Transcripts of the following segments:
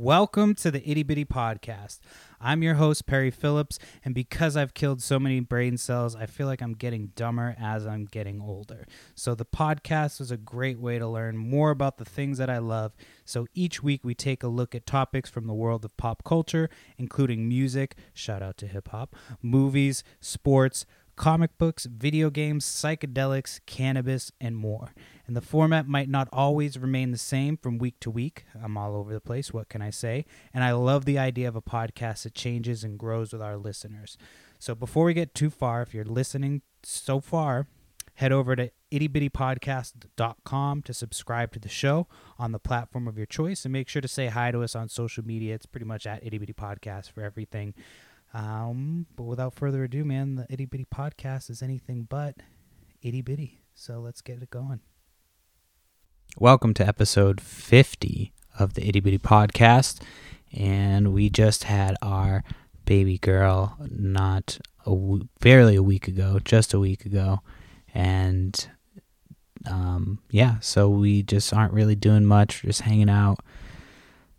Welcome to the Itty Bitty Podcast. I'm your host, Perry Phillips, and because I've killed so many brain cells, I feel like I'm getting dumber as I'm getting older. So, the podcast is a great way to learn more about the things that I love. So, each week we take a look at topics from the world of pop culture, including music, shout out to hip hop, movies, sports, comic books, video games, psychedelics, cannabis, and more. And the format might not always remain the same from week to week. I'm all over the place. What can I say? And I love the idea of a podcast that changes and grows with our listeners. So before we get too far, if you're listening so far, head over to ittybittypodcast.com to subscribe to the show on the platform of your choice and make sure to say hi to us on social media. It's pretty much at Itty Bitty Podcast for everything. Um, but without further ado, man, the Itty Bitty Podcast is anything but itty bitty. So let's get it going. Welcome to episode 50 of the Itty Bitty Podcast. And we just had our baby girl not a w- barely a week ago, just a week ago. And um, yeah, so we just aren't really doing much, just hanging out.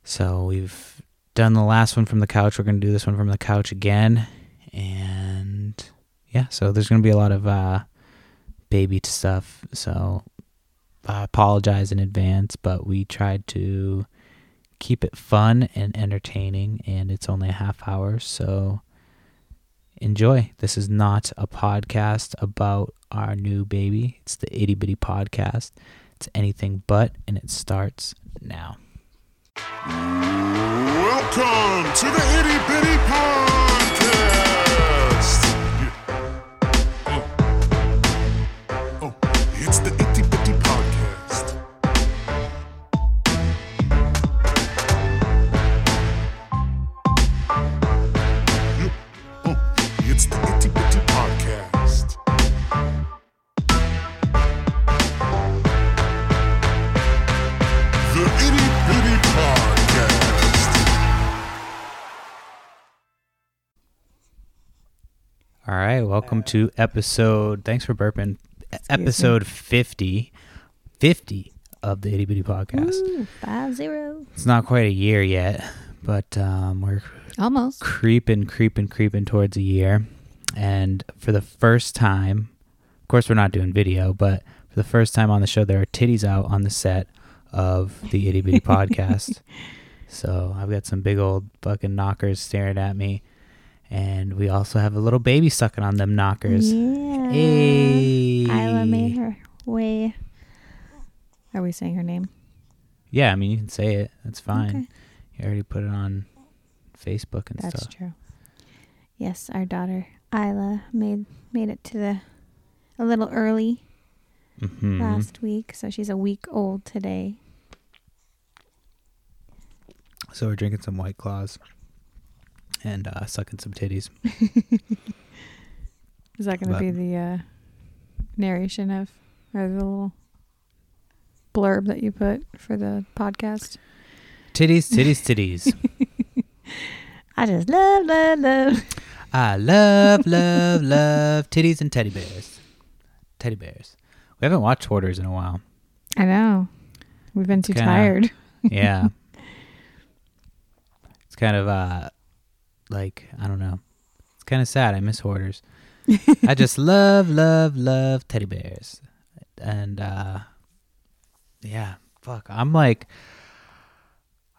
So we've done the last one from the couch. We're going to do this one from the couch again. And yeah, so there's going to be a lot of uh, baby stuff. So I apologize in advance, but we tried to keep it fun and entertaining, and it's only a half hour. So enjoy. This is not a podcast about our new baby, it's the Itty Bitty Podcast. It's anything but, and it starts now. Welcome to the Itty Bitty Podcast. All right, welcome to episode. Thanks for burping. Episode 50, 50 of the Itty Bitty Podcast. Ooh, five zero. It's not quite a year yet, but um, we're Almost. creeping, creeping, creeping towards a year. And for the first time, of course, we're not doing video, but for the first time on the show, there are titties out on the set of the Itty Bitty Podcast. So I've got some big old fucking knockers staring at me. And we also have a little baby sucking on them knockers. Yeah. Hey. Isla made her way. Are we saying her name? Yeah, I mean, you can say it. That's fine. Okay. You already put it on Facebook and That's stuff. That's true. Yes, our daughter Isla made made it to the a little early hmm last week, so she's a week old today. So we're drinking some White Claws and uh, sucking some titties. Is that going to be the uh, narration of or the little blurb that you put for the podcast? Titties, titties, titties. I just love, love, love. I love, love, love titties and teddy bears. Teddy bears. We haven't watched Hoarders in a while. I know. We've been too kinda- tired. Yeah. it's kind of uh like I don't know. It's kind of sad. I miss Hoarders. I just love, love, love teddy bears. And uh yeah, fuck. I'm like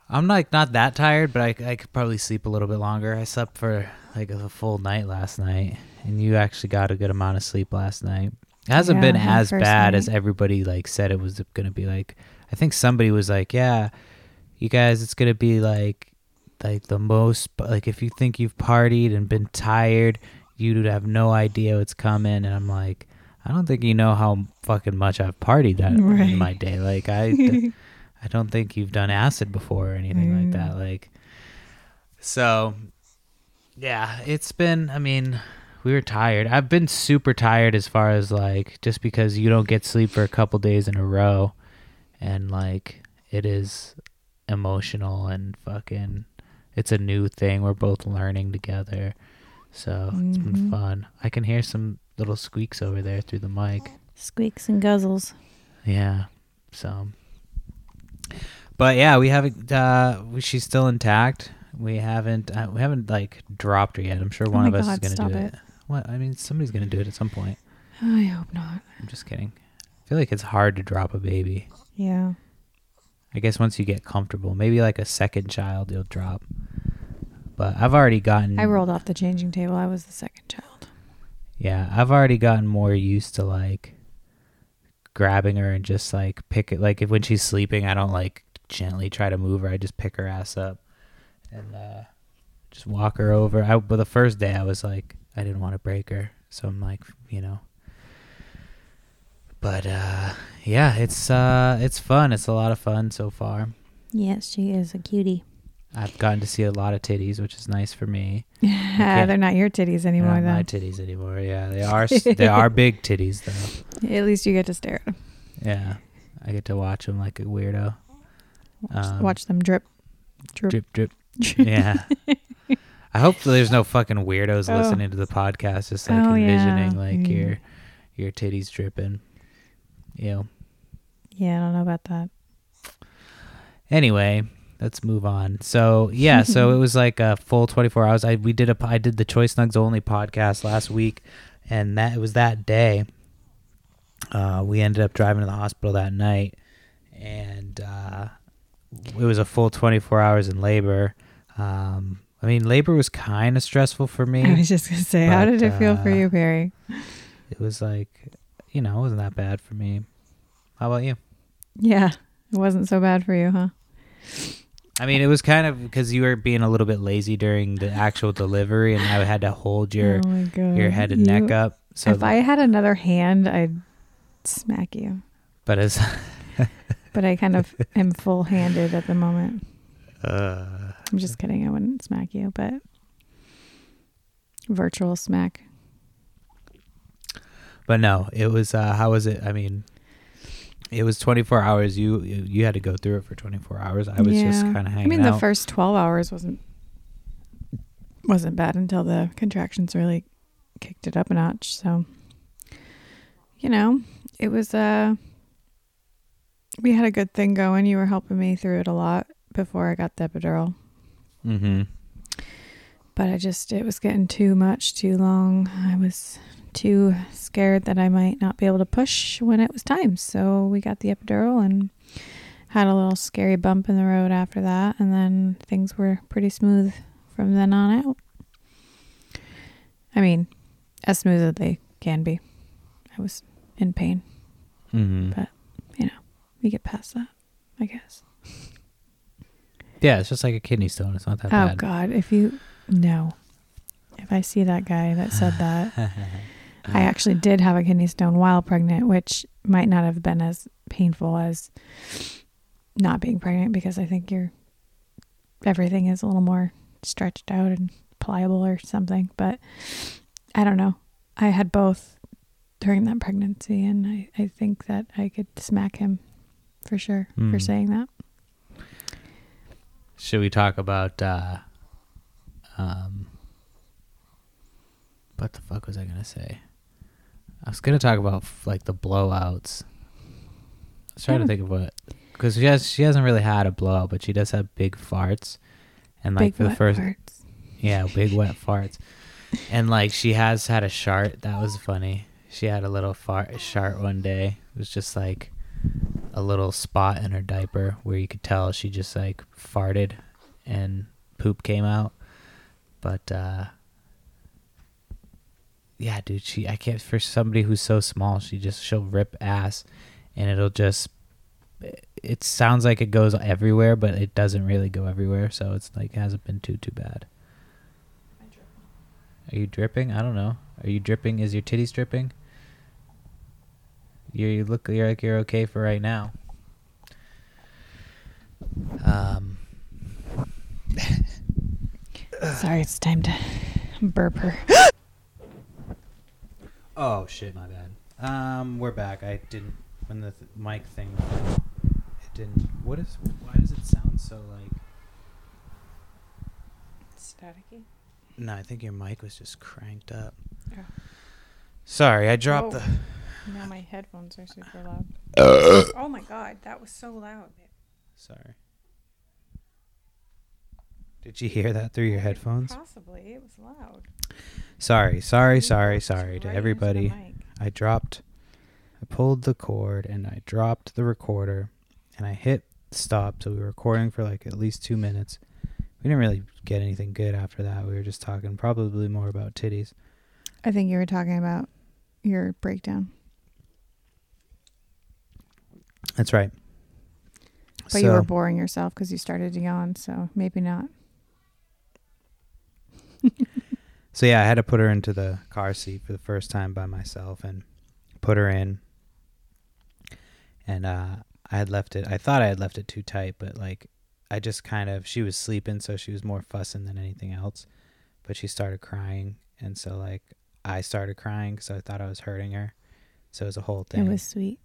I'm like not that tired, but I, I could probably sleep a little bit longer. I slept for like a full night last night, and you actually got a good amount of sleep last night. It hasn't Yeah, been as bad as everybody like said it was gonna be. Like I think somebody was like, "Yeah, you guys, it's gonna be like like the most like if you think you've partied and been tired, you'd have no idea what's coming." And I'm like. I don't think you know how fucking much I've partied that Right. in my day. Like I, I don't think you've done acid before or anything like that. Mm. Like, so, yeah, it's been. I mean, we were tired. I've been super tired as far as like just because you don't get sleep for a couple days in a row, and like it is emotional and fucking. It's a new thing. We're both learning together, so it's been Mhm. fun. I can hear some little squeaks over there through the mic. Squeaks and guzzles. Yeah. So but yeah, we haven't. Uh, she's still intact. We haven't. Uh, we haven't like dropped her yet. I'm sure Oh one my of us is gonna do it. it. What? I mean, somebody's gonna do it at some point. I hope not. I'm just kidding. I feel like it's hard to drop a baby. Yeah. I guess once you get comfortable, maybe like a second child, you'll drop. But I've already gotten. I rolled off the changing table. I was the second child. Yeah, I've already gotten more used to like grabbing her and just like pick it. Like if when she's sleeping, I don't like gently try to move her. I just pick her ass up and uh, just walk her over. I, but the first day, I was like, I didn't want to break her, so I'm like, you know. But uh, yeah, it's uh, it's fun. It's a lot of fun so far. Yes, she is a cutie. I've gotten to see a lot of titties, which is nice for me. can't- They're not your titties anymore. They're not my titties anymore. Yeah, they are. they are big titties though. At least you get to stare at them. Yeah, I get to watch them like a weirdo. Watch, Um, watch them drip. Drip. Drip, drip. Yeah. I hope there's no fucking weirdos Oh. listening to the podcast, just like Oh, yeah. envisioning like Mm. your your titties dripping. Ew. Yeah, I don't know about that. Anyway, let's move on. So yeah, so it was like a full 24 hours. I we did a I did the Choice Nugs only podcast last week, and that it was that day. Uh, we ended up driving to the hospital that night, and uh, it was a full 24 hours in labor. Um, I mean, labor was kind of stressful for me. I was just gonna say, how did it feel for uh, you, Perry? It was like, you know, it wasn't that bad for me. How about you? Yeah, it wasn't so bad for you, huh? I mean, it was kind of because you were being a little bit lazy during the actual delivery, and I had to hold your oh your head and neck up. So, if I had another hand, I'd smack you. but as But I kind of am full-handed at the moment. uh, I'm just kidding. I wouldn't smack you, but virtual smack. But no, it was. Uh, how was it? I mean, it was 24 hours. You you had to go through it for 24 hours. I was just kind of hanging. I mean, out. the first 12 hours wasn't wasn't bad until the contractions really kicked it up a notch. So, you know, it was uh we had a good thing going. You were helping me through it a lot before I got the epidural. mm-hmm. But I just it was getting too much, too long. I was too scared that I might not be able to push when it was time. So we got the epidural and had a little scary bump in the road after that and then things were pretty smooth from then on out. I mean, as smooth as they can be. I was in pain. Mm-hmm. But- you know, We get past that, I guess. Yeah, it's just like a kidney stone. It's not that Oh bad. god, if you no. If I see that guy that said that, I actually did have a kidney stone while pregnant, which might not have been as painful as not being pregnant because I think your everything is a little more stretched out and pliable or something. But I don't know. I had both during that pregnancy, and I, I think that I could smack him for sure for Mm. saying that. Should we talk about uh um what the fuck was I gonna say? I was gonna talk about like the blowouts. I was trying Yeah. to think of what because she has she hasn't really had a blowout, but she does have big farts, and like Big for the first farts. yeah big wet farts, and like she has had a shart that was funny. She had a little fart shart one day. It was just like a little spot in her diaper where you could tell she just like farted and poop came out. But uh yeah, dude, she I can't for somebody who's so small, she just she'll rip ass and it'll just it sounds like it goes everywhere, but it doesn't really go everywhere, so it's like hasn't been too too bad. Are you dripping? I don't know. Are you dripping? Is your titties dripping? You, you look you're like you're okay for right now. Um. Sorry, it's time to burp her. Oh shit, my bad. Um, we're back. I didn't when the th- mic thing. It didn't. What is? Why does it sound so like? Staticky. No, I think your mic was just cranked up. Oh. Sorry, I dropped Oh. the. Now my headphones are super loud. oh my god, that was so loud. Sorry. Did you hear that through your headphones? Possibly. It was loud. Sorry, sorry, sorry, sorry to everybody. I dropped, I pulled the cord and I dropped the recorder and I hit stop. So we were recording for like at least two minutes. We didn't really get anything good after that. We were just talking probably more about titties. I think you were talking about your breakdown, That's right. but you were boring yourself because you started to yawn. So maybe not. So yeah, I had to put her into the car seat for the first time by myself and put her in. And uh I had left it I thought I had left it too tight, but like I just kind of she was sleeping so she was more fussing than anything else. But she started crying and so like I started crying cuz I thought I was hurting her. So it was a whole thing. It was sweet.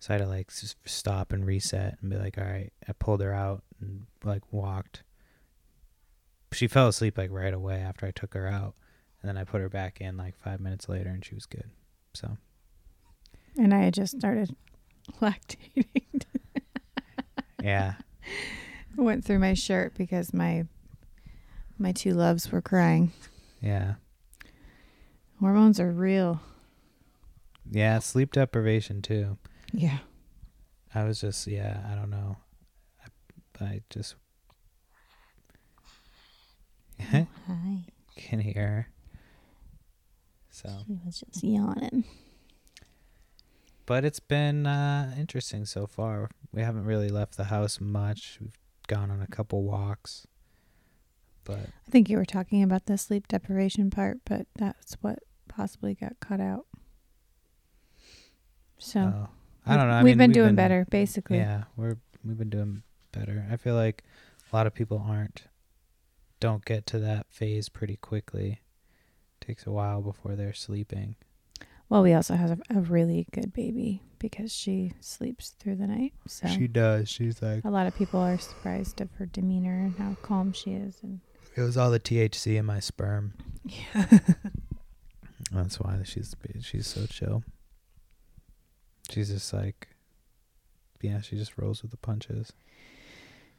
So I had to like stop and reset and be like, all right. I pulled her out and like walked. She fell asleep like right away after I took her out, and then I put her back in like five minutes later, and she was good. So And I had just started lactating. yeah, Went through my shirt because my my two loves were crying. yeah, Hormones are real. yeah. Sleep deprivation too. Yeah. I was just yeah. I don't know. I, I just Hi. can hear. So, She was just yawning. but it's been uh, interesting so far. We haven't really left the house much. We've gone on a couple walks, but I think you were talking about the sleep deprivation part, but that's what possibly got cut out. So uh, I don't know. I we've mean, been doing better, basically. Yeah, we're we've been doing better. I feel like a lot of people aren't don't get to that phase pretty quickly. It takes a while before they're sleeping. Well, we also have a, a really good baby because she sleeps through the night. So she does. She's like a lot of people are surprised of her demeanor and how calm she is. And it was all the THC in my sperm. yeah, That's why she's she's so chill. She's just like yeah, she just rolls with the punches.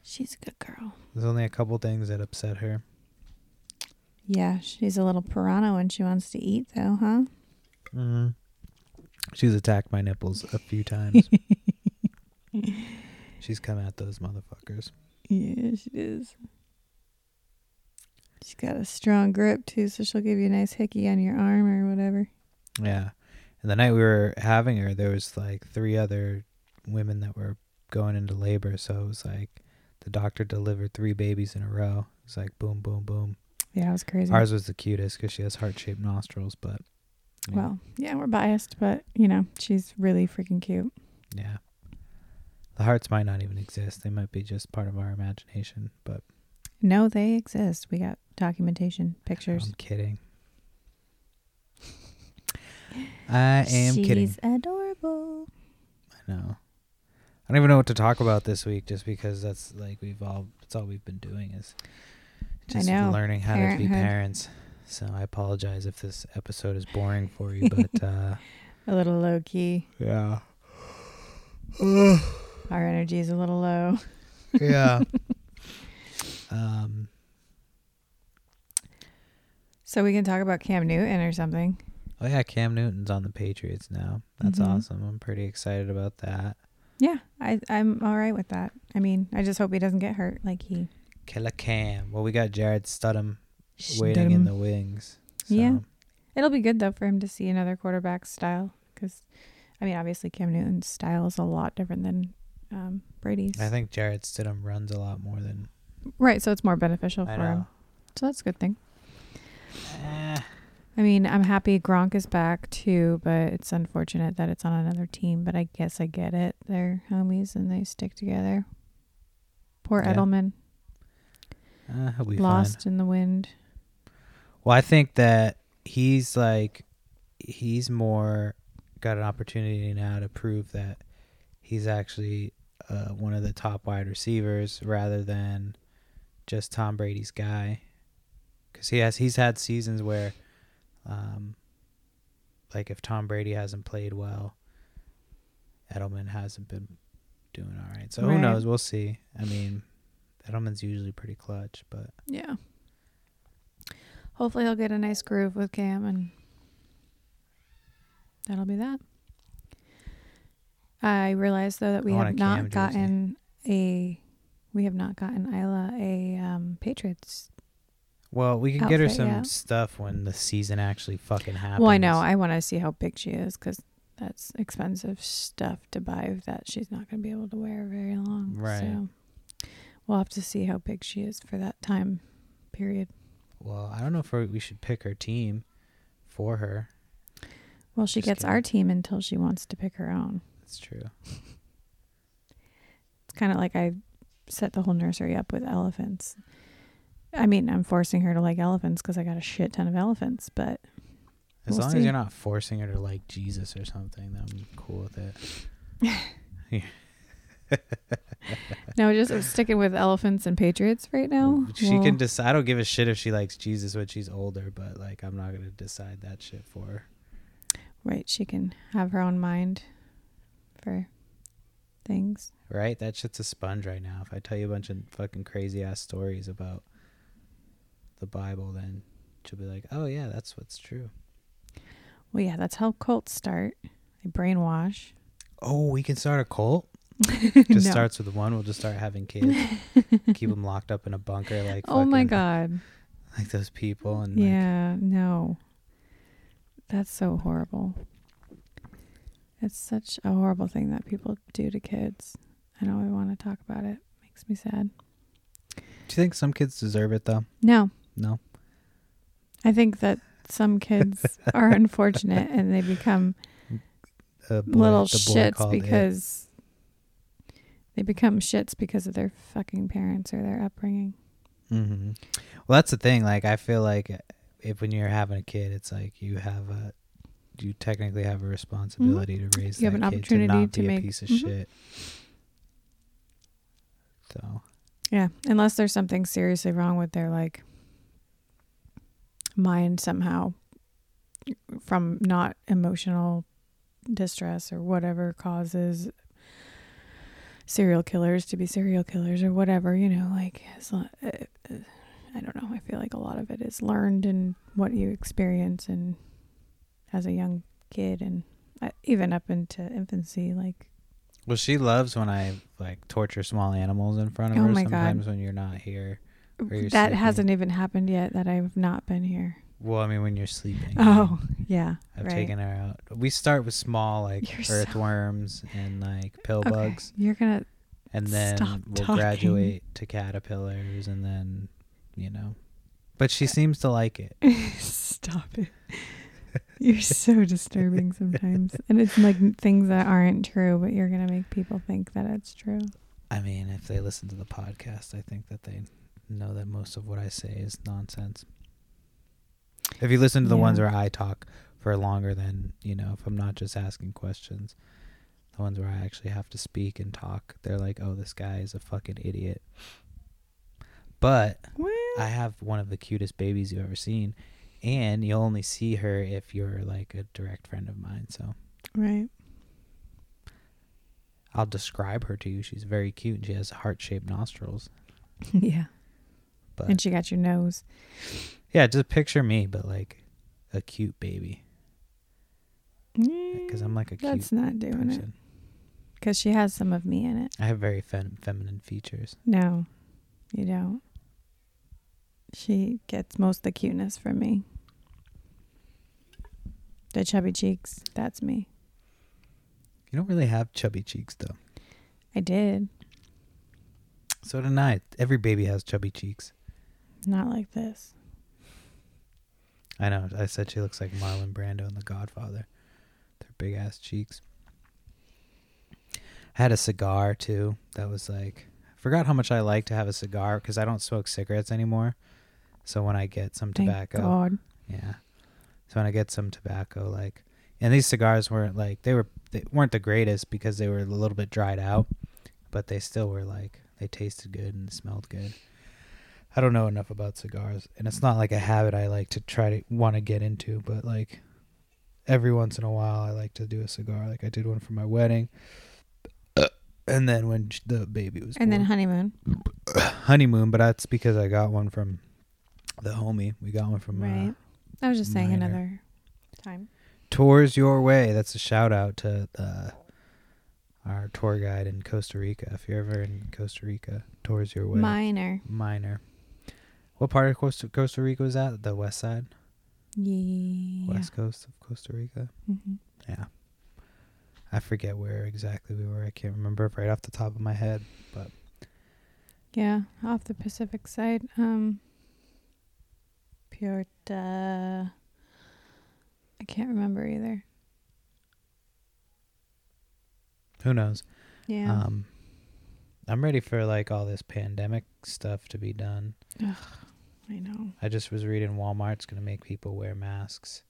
She's a good girl. There's only a couple things that upset her. Yeah, she's a little piranha when she wants to eat, though, huh? Mm-hmm. She's attacked my nipples a few times. She's come at those motherfuckers. Yeah, she is. She's got a strong grip too, so she'll give you a nice hickey on your arm or whatever. Yeah. And the night we were having her, there was like three other women that were going into labor. So it was like the doctor delivered three babies in a row. It's like boom, boom, boom. Yeah, it was crazy. Ours was the cutest because she has heart shaped nostrils, but yeah, Well, yeah, we're biased, but you know, she's really freaking cute. yeah. The hearts might not even exist. They might be just part of our imagination, but No, they exist. We got documentation, pictures. I'm kidding. I am she's kidding. adorable. I know. I don't even know what to talk about this week, just because that's like we've all that's all we've been doing is just learning how to be parents. So I apologize if this episode is boring for you, but uh, A little low key. yeah, Our energy is a little low. yeah. um, So we can talk about Cam Newton or something. oh yeah, Cam Newton's on the Patriots now. That's Mhm. awesome. I'm pretty excited about that. Yeah, I I'm all right with that. I mean, I just hope he doesn't get hurt like he Killer Cam. Well, we got Jarrett Stidham waiting in the wings. So. Yeah. It'll be good though for him to see another quarterback style because, I mean, obviously Cam Newton's style is a lot different than um, Brady's. I think Jarrett Stidham runs a lot more than right, so it's more beneficial I for him. So that's a good thing. Eh, I mean, I'm happy Gronk is back too, but it's unfortunate that it's on another team. But I guess I get it. They're homies and they stick together. Poor Yeah. Edelman eh, he'll be fine. lost in the wind. Well, I think that he's like he's more got an opportunity now to prove that he's actually uh, one of the top wide receivers rather than just Tom Brady's guy. Because he has he's had seasons where, um, like if Tom Brady hasn't played well, Edelman hasn't been doing all right. So who knows? We'll see. I mean, Edelman's usually pretty clutch, but Yeah. Hopefully he'll get a nice groove with Cam and that'll be that. I realized though that we have not gotten a we have not gotten Isla a um Patriots. Well, we can get her some yeah. stuff when the season actually fucking happens. Well, I know. I want to see how big she is cuz that's expensive stuff to buy that she's not going to be able to wear very long. Right. So we'll have to see how big she is for that time period. Well, I don't know if we should pick her team for her. Well, she Just gets our team until she wants to pick her own. That's true. It's kind of like I set the whole nursery up with elephants. I mean, I'm forcing her to like elephants because I got a shit ton of elephants, but As We'll long see. as you're not forcing her to like Jesus or something, then I'm cool with it. no, just sticking with elephants and patriots right now. She Well, can decide. I don't give a shit if she likes Jesus when she's older, but like I'm not gonna decide that shit for her. right. She can have her own mind for things. Right? That shit's a sponge right now. If I tell you a bunch of fucking crazy ass stories about the Bible, then she'll be like, "Oh yeah, that's what's true." Well, yeah, that's how cults start. They brainwash. Oh, we can start a cult. Just No. starts with one. We'll just start having kids. Keep them locked up in a bunker, like Oh my god. like those people. And like, Yeah, no. That's so horrible. It's such a horrible thing that people do to kids. I don't even want to talk about it. Makes me sad. do you think some kids deserve it though? No, No. I think that some kids are unfortunate and they become boy- little shits called it. because they become shits because of their fucking parents or their upbringing. Mm-hmm. Well, that's the thing. Like, I feel like if when you're having a kid, it's like you have a, you technically have a responsibility to raise Mm-hmm. You have an kid opportunity to not to be make- a piece of Mhm. shit. So Yeah, unless there's something seriously wrong with their like mind somehow from not emotional distress or whatever causes serial killers to be serial killers or whatever, you know, like not, uh, uh, I don't know. I feel like a lot of it is learned in what you experience and as a young kid and uh, even up into infancy like Well, she loves when I like torture small animals in front of Oh her. my God. sometimes when you're not here. That sleeping. hasn't even happened yet that I've not been here. Well, I mean, when you're sleeping. Oh, yeah. I've right. taken her out. We start with small like You're so- earthworms and like pill Okay. bugs, You're going to and then we'll talking. graduate to caterpillars, and then you know. But she uh, seems to like it. stop it. You're so disturbing sometimes. And it's like things that aren't true, but you're going to make people think that it's true. I mean, if they listen to the podcast, I think that they know that most of what I say is nonsense. If you listen to the ones where I talk for longer than, you know, if I'm not just asking questions, the ones where I actually have to speak and talk, they're like, oh, this guy is a fucking idiot. But I have one of the cutest babies you've ever seen, and you'll only see her if you're like a direct friend of mine. So right. I'll describe her to you. She's very cute, and she has heart-shaped nostrils. yeah. But And she got your nose. Yeah, just picture me, but like a cute baby. Mm, because I'm like a cute That's not doing it. Because she has some of me in it. I have very fem- feminine features. No, you don't. She gets most of the cuteness from me. The chubby cheeks, that's me. You don't really have chubby cheeks, though. I did. So did I. Every baby has chubby cheeks. Not like this. I know. I said she looks like Marlon Brando in The Godfather. Their big ass cheeks. I had a cigar too. That was like, I forgot how much I like to have a cigar because I don't smoke cigarettes anymore. So when I get some Thank tobacco, God. Yeah. So when I get some tobacco, like, and these cigars weren't like they were they weren't the greatest because they were a little bit dried out, but they still were like they tasted good and smelled good. I don't know enough about cigars, and it's not like a habit I like to try to want to get into, but like every once in a while I like to do a cigar. Like I did one for my wedding, And then when the baby was And then honeymoon. honeymoon, but that's because I got one from the homie. We got one from uh, Right. I was just saying another time. Tours Your Way. That's a shout out to uh, our tour guide in Costa Rica. If you're ever in Costa Rica, Tours Your Way. Minor. Minor. What part of Costa, Costa Rica was that? The west side? Yeah. West coast of Costa Rica? hmm Yeah. I forget where exactly we were. I can't remember right off the top of my head. But Yeah, off the Pacific side. Um Puerto I can't remember either. who knows? Yeah. Um, I'm ready for like all this pandemic stuff to be done. I know. I just was reading Walmart's going to make people wear masks.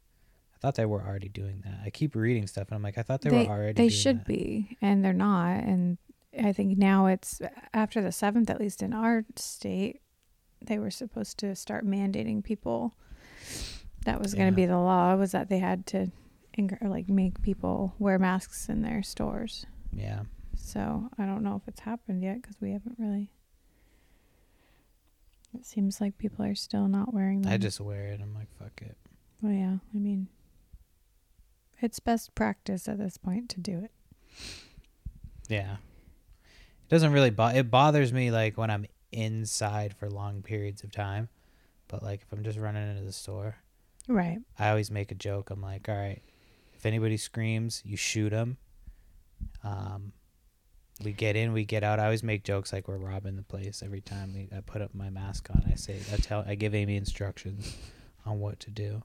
I thought they were already doing that. I keep reading stuff and I'm like, I thought they, They- were already They should that. be, and they're not. And I think now it's after the seventh, at least in our state, they were supposed to start mandating people. That was going to be the law. Was that they had to, like make people wear masks in their stores. Yeah. So I don't know if it's happened yet because we haven't really. It seems like people are still not wearing them. I just wear it. I'm like, fuck it. Well, yeah. I mean, it's best practice at this point to do it. Yeah. It doesn't really bo- it bothers me like when I'm inside for long periods of time. But like if I'm just running into the store, Right. I always make a joke. I'm like, all right, if anybody screams, you shoot them. Um, we get in, we get out. I always make jokes like we're robbing the place every time we, I put up my mask on. I say, I tell, I give Amy instructions on what to do.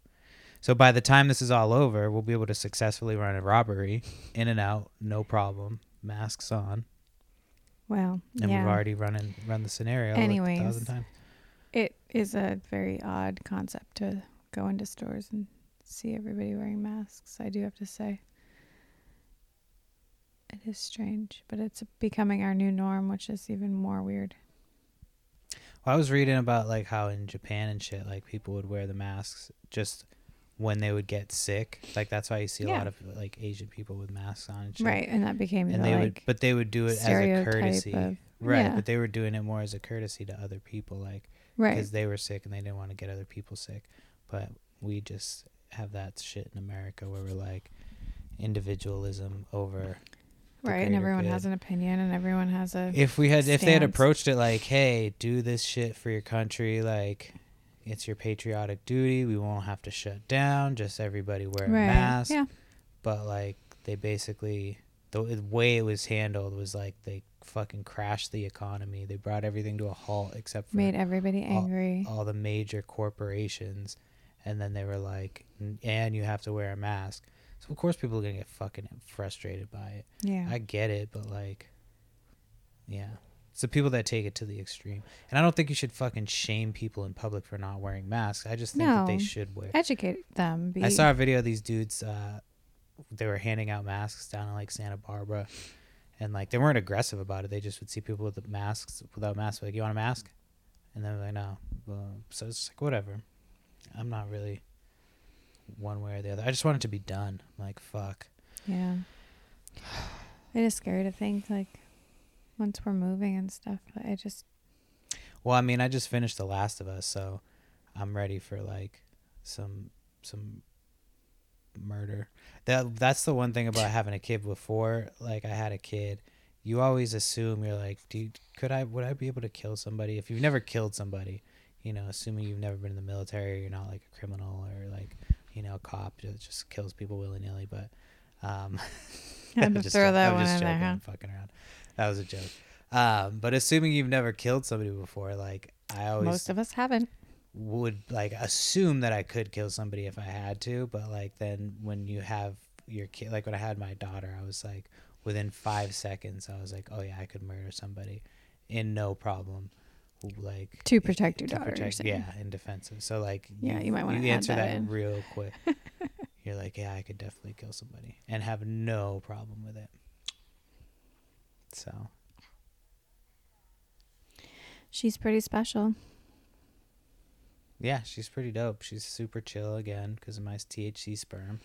So by the time this is all over, we'll be able to successfully run a robbery in and out, no problem, masks on, Well, and yeah. we've already run in, run the scenario like a thousand times. It is a very odd concept to go into stores and see everybody wearing masks. I do have to say. It is strange, but it's becoming our new norm, which is even more weird. Well, I was reading about like how in Japan and shit, like people would wear the masks just when they would get sick. Like that's why you see a Yeah. lot of like Asian people with masks on and shit. Right, and that became And the they like would, but they would do it as a courtesy, of right? yeah. But they were doing it more as a courtesy to other people, like right. because they were sick and they didn't want to get other people sick. But we just have that shit in America where we're like individualism over Right, and everyone good. has an opinion and everyone has a if we had if they had approached it like hey do this shit for your country like it's your patriotic duty we won't have to shut down just everybody wear a right. mask Yeah. but like they basically the the way it was handled was like they fucking crashed the economy they brought everything to a halt except for Made everybody all- angry. all the major corporations and then they were like and you have to wear a mask of course people are gonna get fucking frustrated by it yeah. I get it, but like, yeah, it's the people that take it to the extreme, and I don't think you should fucking shame people in public for not wearing masks. I just think that they should wear. Educate them. Be, I saw a video of these dudes. Uh, they were handing out masks down in like Santa Barbara, and like they weren't aggressive about it. They just would see people with the masks without masks, like, "You want a mask?" And then like, "No." Well, so it's like whatever. I'm not really one way or the other. I just want it to be done. Like fuck. Yeah. It is scary to think like once we're moving and stuff. But I just Well, I mean, I just finished The Last of Us, so I'm ready for like some some murder. That that's the one thing about having a kid before like I had a kid. You always assume you're like, dude, could I would I be able to kill somebody if you've never killed somebody? You know, assuming you've never been in the military, you're not like a criminal or like you know cop that just kills people willy nilly. But um, to just throw that I'm one just in there, joking. huh? I'm fucking around. That was a joke. Um, but assuming you've never killed somebody before, like I always most of us haven't. would like assume that I could kill somebody if I had to, but like then when you have your kid, like when I had my daughter, I was like within five seconds, I was like, oh yeah, I could murder somebody in no problem. Like To protect your to daughter, protect- yeah, in defensive. So like Yeah, you might wanna answer that that, real quick. You're like, yeah, I could definitely kill somebody and have no problem with it. So She's pretty special. Yeah, she's pretty dope. She's super chill again because of my THC sperm.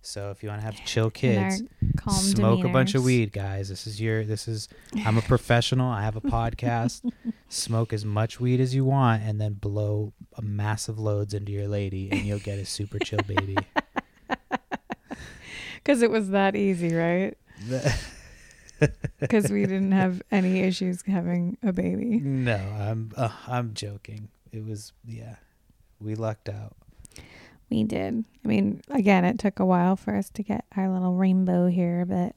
So if you want to have chill kids, smoke a bunch of weed, guys. This is your. This is. I'm a professional. I have a podcast. smoke as much weed as you want, and then blow a massive loads into your lady, and you'll get a super chill baby. Because it was that easy, right? Because we didn't have any issues having a baby. no, I'm. Uh, I'm joking. It was. Yeah, we lucked out. We did. I mean, again, it took a while for us to get our little rainbow here, but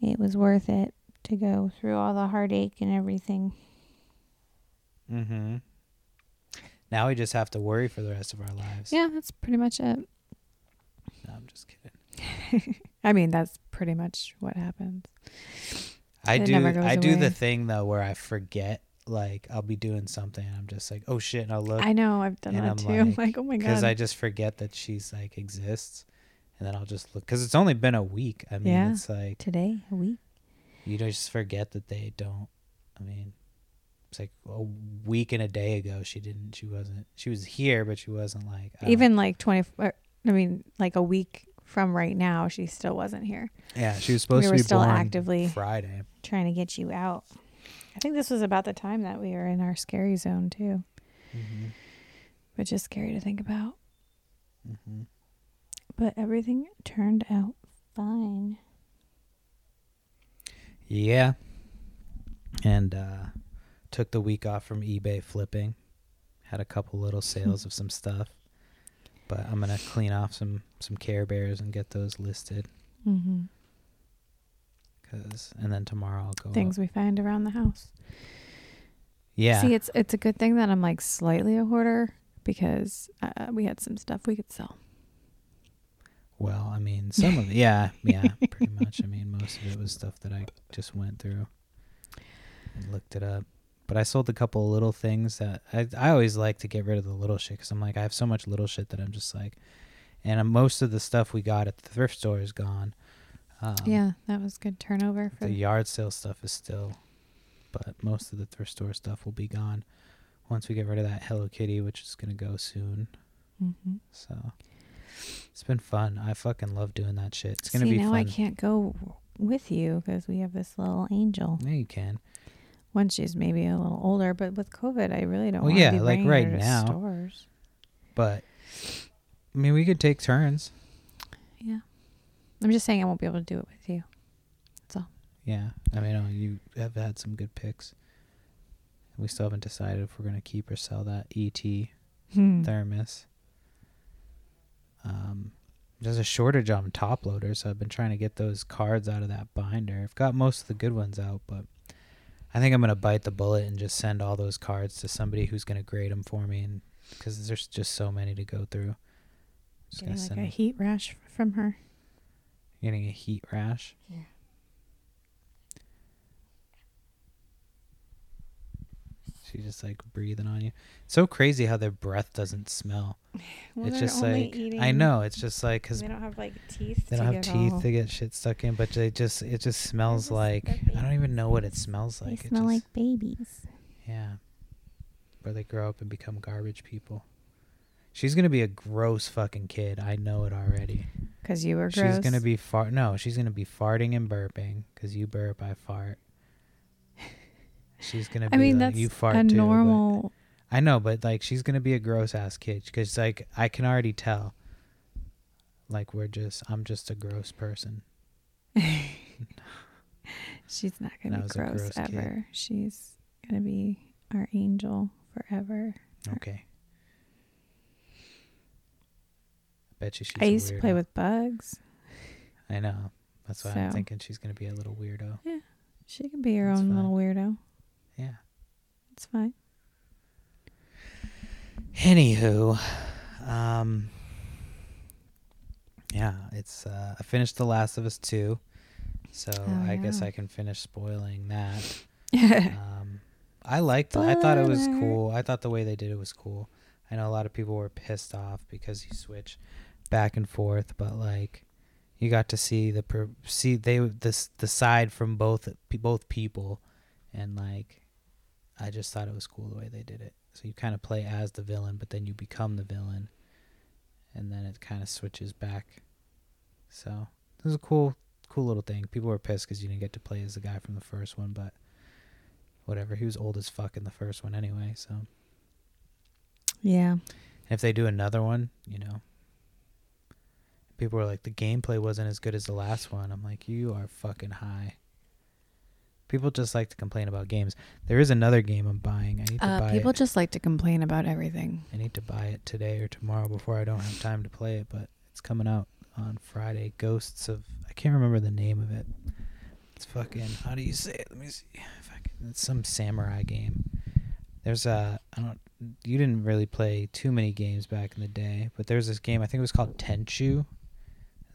it was worth it to go through all the heartache and everything. Mm-hmm. Now we just have to worry for the rest of our lives. Yeah, that's pretty much it. No, I'm just kidding. I mean, that's pretty much what happens. I It do. I do the thing though where I forget. Like I'll be doing something, and I'm just like, oh shit, and I'll look I know, I've done that I'm too. I'm like- like, oh my god, because. I just forget that she's like exists, and then I'll just look because it's only been a week. I mean, Yeah. it's like Today, a week. you just forget that they don't. I mean, it's like a week and a day ago she didn't. She wasn't. She was here, but she wasn't like Even like 20, or, I mean, like a week from right now, she still wasn't here. Yeah, she was supposed we to were be still born actively- Friday. Trying to get you out. I think this was about the time that we were in our scary zone too, Mm-hmm. which is scary to think about. Mm-hmm. But everything turned out fine. Yeah. And uh took the week off from eBay flipping. Had a couple little sales of some stuff. But I'm gonna clean off some some Care Bears and get those listed. Mm-hmm. Cause and then tomorrow I'll go. Things we find around the house. Yeah. See, it's it's a good thing that I'm like slightly a hoarder because uh, we had some stuff we could sell. well, I mean, some of it. Yeah, yeah, pretty much. I mean, most of it was stuff that I just went through and looked it up. But I sold a couple of little things that I I always like to get rid of the little shit because I'm like I have so much little shit that I'm just like, and uh, most of the stuff we got at the thrift store is gone. Um, yeah, that was good turnover for the yard sale stuff is still, but most of the thrift store stuff will be gone once we get rid of that Hello Kitty, which is gonna go soon. hmm So it's been fun. I fucking love doing that shit. It's gonna See, be now fun. I can't go with you because we have this little angel. Yeah, you can. Once she's maybe a little older, but with COVID, I really don't. Well, yeah, be like right now. Stores. But I mean, we could take turns. I'm just saying I won't be able to do it with you. Yeah. I mean, oh, you have had some good picks. We still haven't decided if we're gonna keep or sell that ET Hmm. thermos. Um, there's a shortage on top loaders, so I've been trying to get those cards out of that binder. I've got most of the good ones out, but I think I'm gonna bite the bullet and just send all those cards to somebody who's gonna grade them for me, and because there's just so many to go through. Just Getting gonna like send a 'em- heat rash from her. Getting a heat rash. Yeah. She's just like breathing on you. So crazy how their breath doesn't smell. Well, it's just like I know. It's just like because they don't have like teeth. they to don't have get teeth all- to get shit stuck in, but they just it just smells like I don't even know what it smells They like. It smell just- like babies. yeah, where they grow up and become garbage people. She's gonna be a gross fucking kid. I know it already. Because you were gross. She's gonna be fart. No, she's gonna be farting and burping because you burp, I fart. She's gonna be I mean, like that's you fart a too. normal. I know, but like she's gonna be a gross ass kid because like I can already tell. Like we're just, I'm just a gross person. She's not gonna be gross, gross kid. ever. She's gonna be our angel forever. Okay. I bet you she's. I used to play with bugs. I know. That's why I'm thinking she's gonna be a little weirdo. Yeah, she can be her That's own fine. little weirdo. Yeah. It's fine. Anywho, um, yeah, it's. uh I finished The Last of Us two, so Oh, I guess. I can finish spoiling that. um, I liked it. I thought it was cool. I thought the way they did it was cool. I know a lot of people were pissed off because you switch back and forth, but like you got to see the per- see they this the side from both both people, and like I just thought it was cool the way they did it. So you kind of play as the villain, but then you become the villain, and then it kind of switches back. So this is a cool, cool little thing. People were pissed because you didn't get to play as the guy from the first one, but whatever. He was old as fuck in the first one anyway. So Yeah. if they do another one, you know, people were like, the gameplay wasn't as good as the last one. I'm like, you are fucking high. People just like to complain about games. There is another game I'm buying. I need to Uh, buy people it. just like to complain about everything. I need to buy it today or tomorrow before I don't have time to play it, but it's coming out on Friday. Ghosts of I can't remember the name of it. It's fucking how do you say it? Let me see. If I can, it's some samurai game. There's a I don't you didn't really play too many games back in the day, but there's this game I think it was called Tenchu.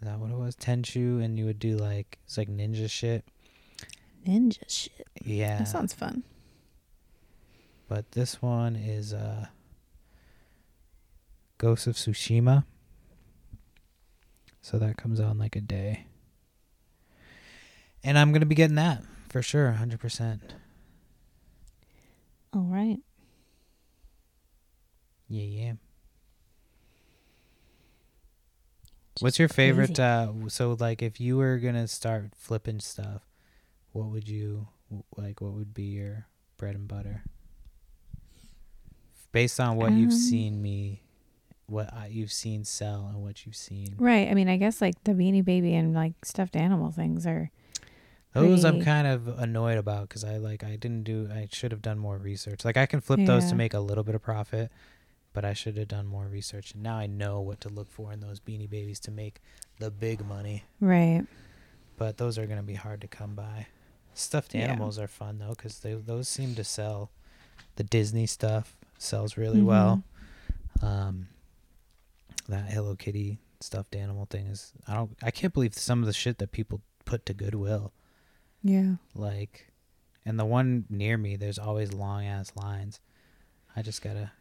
Is that what it was? Tenchu and you would do like it's like ninja shit. Ninja shit. Yeah. That sounds fun. but this one is uh Ghost of Tsushima. So that comes out in like a day. And I'm gonna be getting that for sure, hundred percent. All right. Yeah, yeah. What's your favorite uh so like if you were gonna start flipping stuff, what would you like what would be your bread and butter? Based on what you've Um, seen me what I, you've seen sell and what you've seen. Right. I mean, I guess like the Beanie Baby and like stuffed animal things are. Those I'm kind of annoyed about because I like I didn't do I should have done more research. Like I can flip those to make a little bit of profit, but I should have done more research. And now I know what to look for in those beanie babies to make the big money. Right. But those are gonna be hard to come by. Stuffed Yeah. animals are fun though because they those seem to sell. The Disney stuff sells really well. Um, that Hello Kitty stuffed animal thing is I don't I can't believe some of the shit that people put to Goodwill. Yeah. like and the one near me there's always long ass lines i just gotta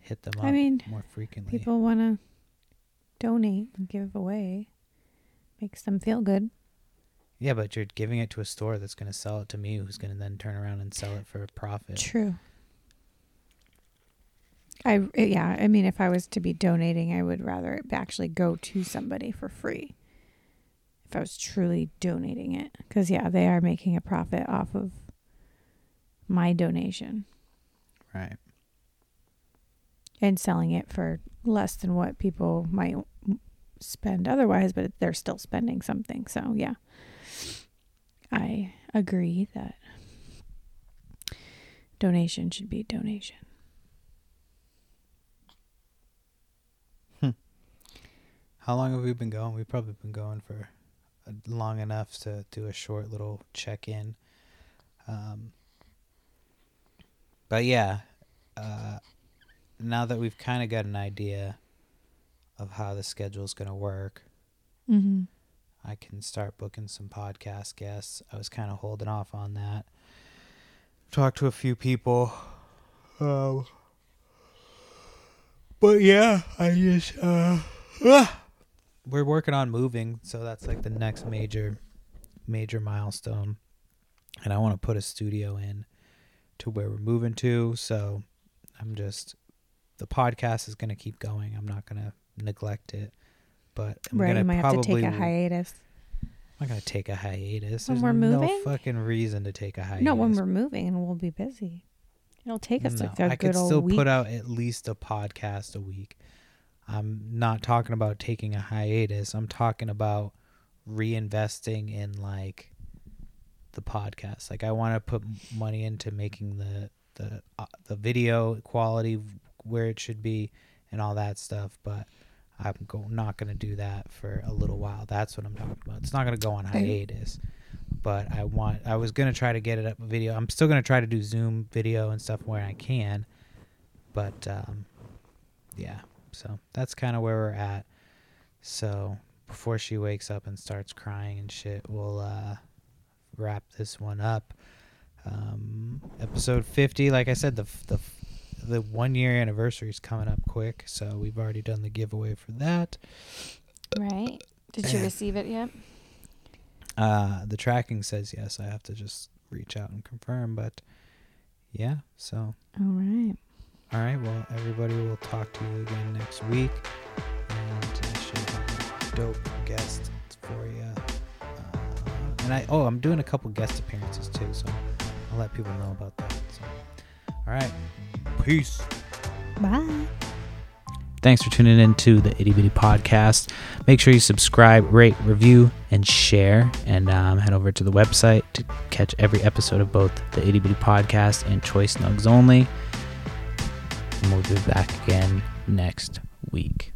hit them up I mean, more frequently People want to donate and give away. Makes them feel good. yeah but you're giving it to a store that's gonna sell it to me who's gonna then turn around and sell it for a profit True. I eh, yeah, I mean if I was to be donating, I would rather it actually go to somebody for free. If I was truly donating it cuz yeah, they are making a profit off of my donation right and selling it for less than what people might spend otherwise, but they're still spending something. So, yeah. I agree that donation should be donation. how long have we been going we've probably been going for uh, long enough to do a short little check-in um but yeah uh now that we've kind of got an idea of how the schedule is going to work Mhm. I can start booking some podcast guests. I was kind of holding off on that. Talked to a few people. Um, but yeah, I just uh, ah. we're working on moving, so that's like the next major major milestone. And I want to put a studio in to where we're moving to, so I'm just the podcast is going to keep going. I'm not going to neglect it. But I'm right, gonna you might have to take a hiatus. I'm not gonna take a hiatus. When There's we're moving, no fucking reason to take a hiatus. No, when we're moving and we'll be busy. It'll take us No, like a I could still week. put out at least a podcast a week. I'm not talking about taking a hiatus. I'm talking about reinvesting in like the podcast. Like I want to put money into making the the uh, the video quality where it should be and all that stuff, but I'm go- not going to do that for a little while. That's what I'm talking about. It's not going to go on hiatus. But I want I was going to try to get it up video. I'm still going to try to do Zoom video and stuff where I can. But um yeah. So that's kind of where we're at. So before she wakes up and starts crying and shit, we'll uh wrap this one up. Um, episode 50, like I said, the the the one year anniversary is coming up quick, so we've already done the giveaway for that. Right? Did you receive it yet? Uh, the tracking says yes. I have to just reach out and confirm, but yeah. So All right. all right. Well, everybody will talk to you again next week, and I should have a dope guest for you. Uh, and I oh, I'm doing a couple guest appearances too, so I'll let people know about that. So, all right, peace. Bye. Thanks for tuning in to the Itty Bitty Podcast. Make sure you subscribe, rate, review, and share. And um, head over to the website to catch every episode of both the Itty Bitty Podcast and Choice Nugs Only. And we'll be back again next week.